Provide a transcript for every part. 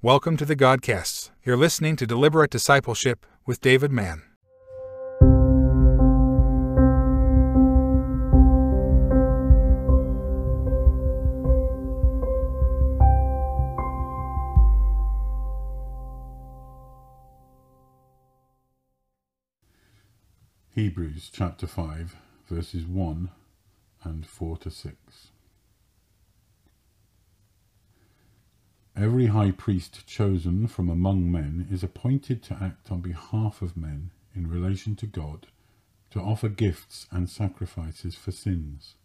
Welcome to the Godcasts. You're listening to Deliberate Discipleship with David Mann. Hebrews chapter 5, verses 1 and 4 to 6. Every high priest chosen from among men is appointed to act on behalf of men in relation to God, to offer gifts and sacrifices for sins.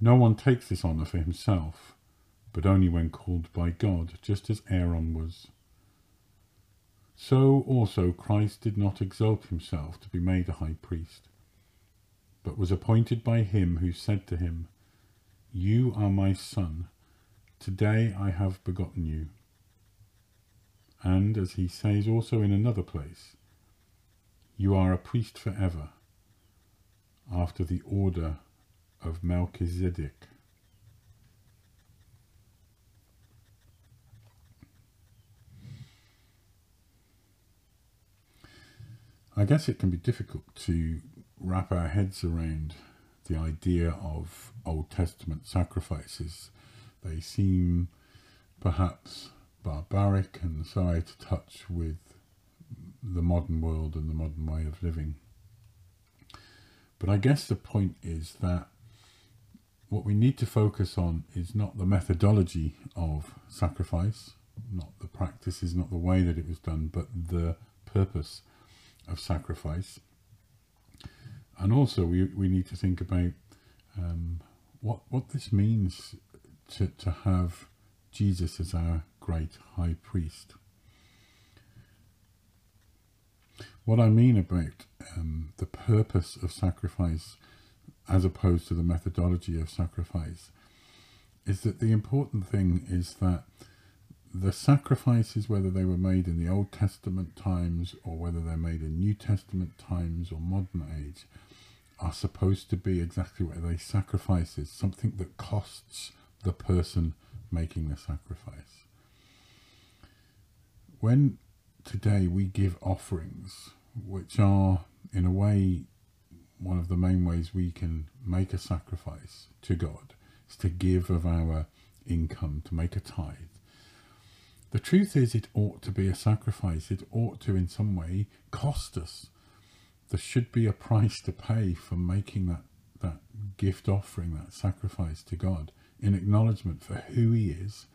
No one takes this honour for himself, but only when called by God, just as Aaron was. So also Christ did not exalt himself to be made a high priest, but was appointed by him who said to him, You are my son, today I have begotten you. And as he says also in another place, You are a priest forever, after the order of Melchizedek. I guess it can be difficult to wrap our heads around the idea of Old Testament sacrifices. They seem perhaps barbaric and so out of touch with the modern world and the modern way of living. But I guess the point is that what we need to focus on is not the methodology of sacrifice, not the practices, not the way that it was done, but the purpose of sacrifice. And also, we, we need to think about um, what what this means to, to have Jesus as our great high priest. What I mean about um, the purpose of sacrifice as opposed to the methodology of sacrifice is that the important thing is that the sacrifices, whether they were made in the Old Testament times or whether they're made in New Testament times or modern age, are supposed to be exactly what they sacrifices, something that costs the person making the sacrifice. When today we give offerings, which are in a way one of the main ways we can make a sacrifice to God, is to give of our income, to make a tithe the truth is, it ought to be a sacrifice. It ought to, in some way, cost us. There should be a price to pay for making that, that gift offering, that sacrifice to God, in acknowledgement for who He is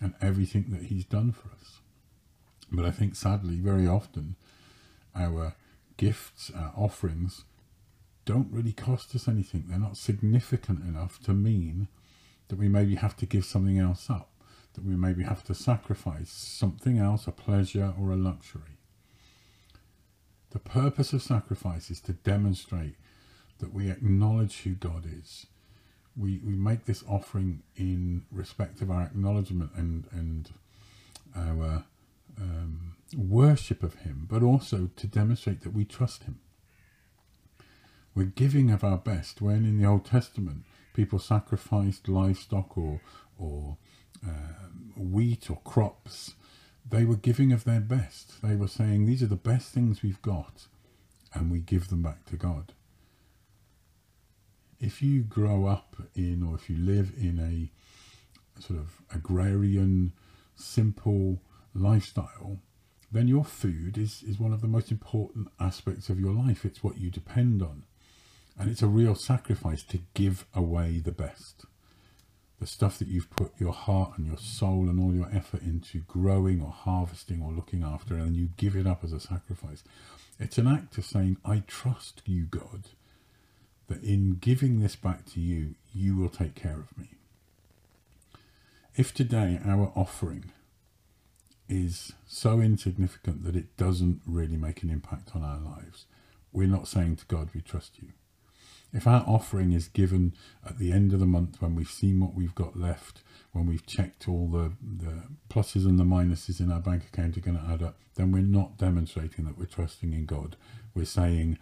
and everything that He's done for us. But I think, sadly, very often, our gifts, our offerings, don't really cost us anything. They're not significant enough to mean that we maybe have to give something else up that we maybe have to sacrifice something else, a pleasure or a luxury. The purpose of sacrifice is to demonstrate that we acknowledge who God is. We, we make this offering in respect of our acknowledgement and, and our um, worship of Him, but also to demonstrate that we trust Him. We're giving of our best when in the Old Testament people sacrificed livestock or, or um, wheat or crops, they were giving of their best. They were saying, These are the best things we've got, and we give them back to God. If you grow up in, or if you live in a sort of agrarian, simple lifestyle, then your food is, is one of the most important aspects of your life. It's what you depend on. And it's a real sacrifice to give away the best the stuff that you've put your heart and your soul and all your effort into growing or harvesting or looking after, and you give it up as a sacrifice. It's an act of saying, I trust you, God, that in giving this back to you, you will take care of me. If today our offering is so insignificant that it doesn't really make an impact on our lives, we're not saying to God, we trust you. If our offering is given at the end of the month when we've seen what we've got left, when we've checked all the, the pluses and the minuses in our bank account are going to add up, then we're not demonstrating that we're trusting in God. We're saying,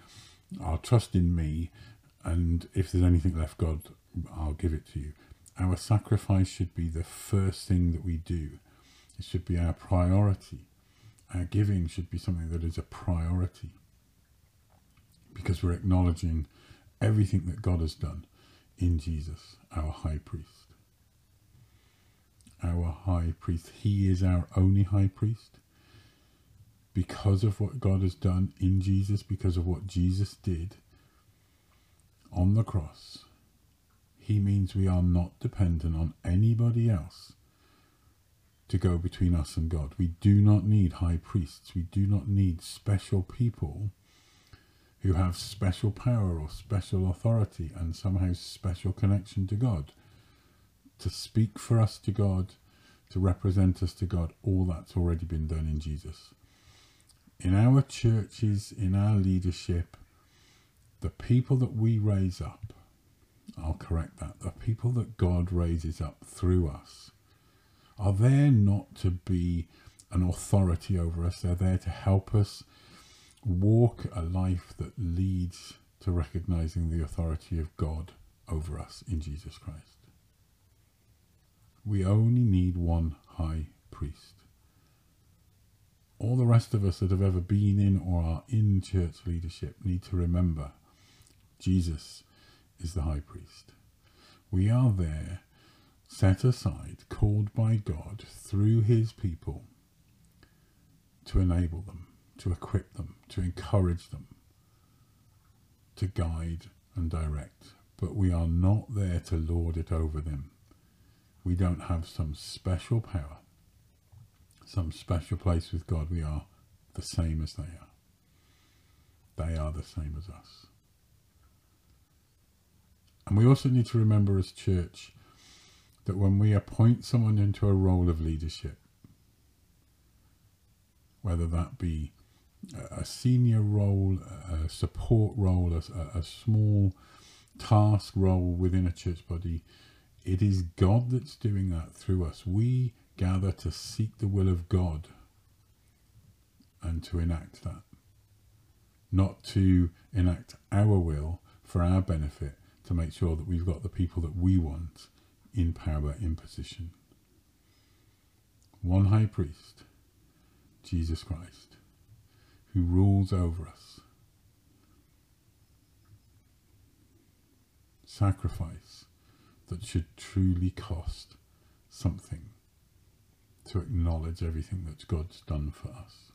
I'll trust in me, and if there's anything left, God, I'll give it to you. Our sacrifice should be the first thing that we do. It should be our priority. Our giving should be something that is a priority because we're acknowledging everything that God has done in Jesus, our high priest. Our high priest. He is our only high priest because of what God has done in Jesus, because of what Jesus did on the cross. He means we are not dependent on anybody else to go between us and God. We do not need high priests. We do not need special people who have special power or special authority and somehow special connection to God. To speak for us to God, to represent us to God, all that's already been done in Jesus. In our churches, in our leadership, the people that we raise up, I'll correct that, the people that God raises up through us are there not to be an authority over us. They're there to help us walk a life that leads to recognizing the authority of God over us in Jesus Christ. We only need one high priest. All the rest of us that have ever been in or are in church leadership need to remember Jesus is the high priest. We are there set aside, called by God through his people to enable them, to equip them, to encourage them, to guide and direct. But we are not there to lord it over them. We don't have some special power, some special place with God. We are the same as they are. They are the same as us. And we also need to remember as church that when we appoint someone into a role of leadership, whether that be a senior role, a support role, a, a small task role within a church body, it is God that's doing that through us. We gather to seek the will of God and to enact that, not to enact our will for our benefit to make sure that we've got the people that we want in power, in position. One high priest, Jesus Christ, who rules over us. Sacrifice that should truly cost something to acknowledge everything that God's done for us.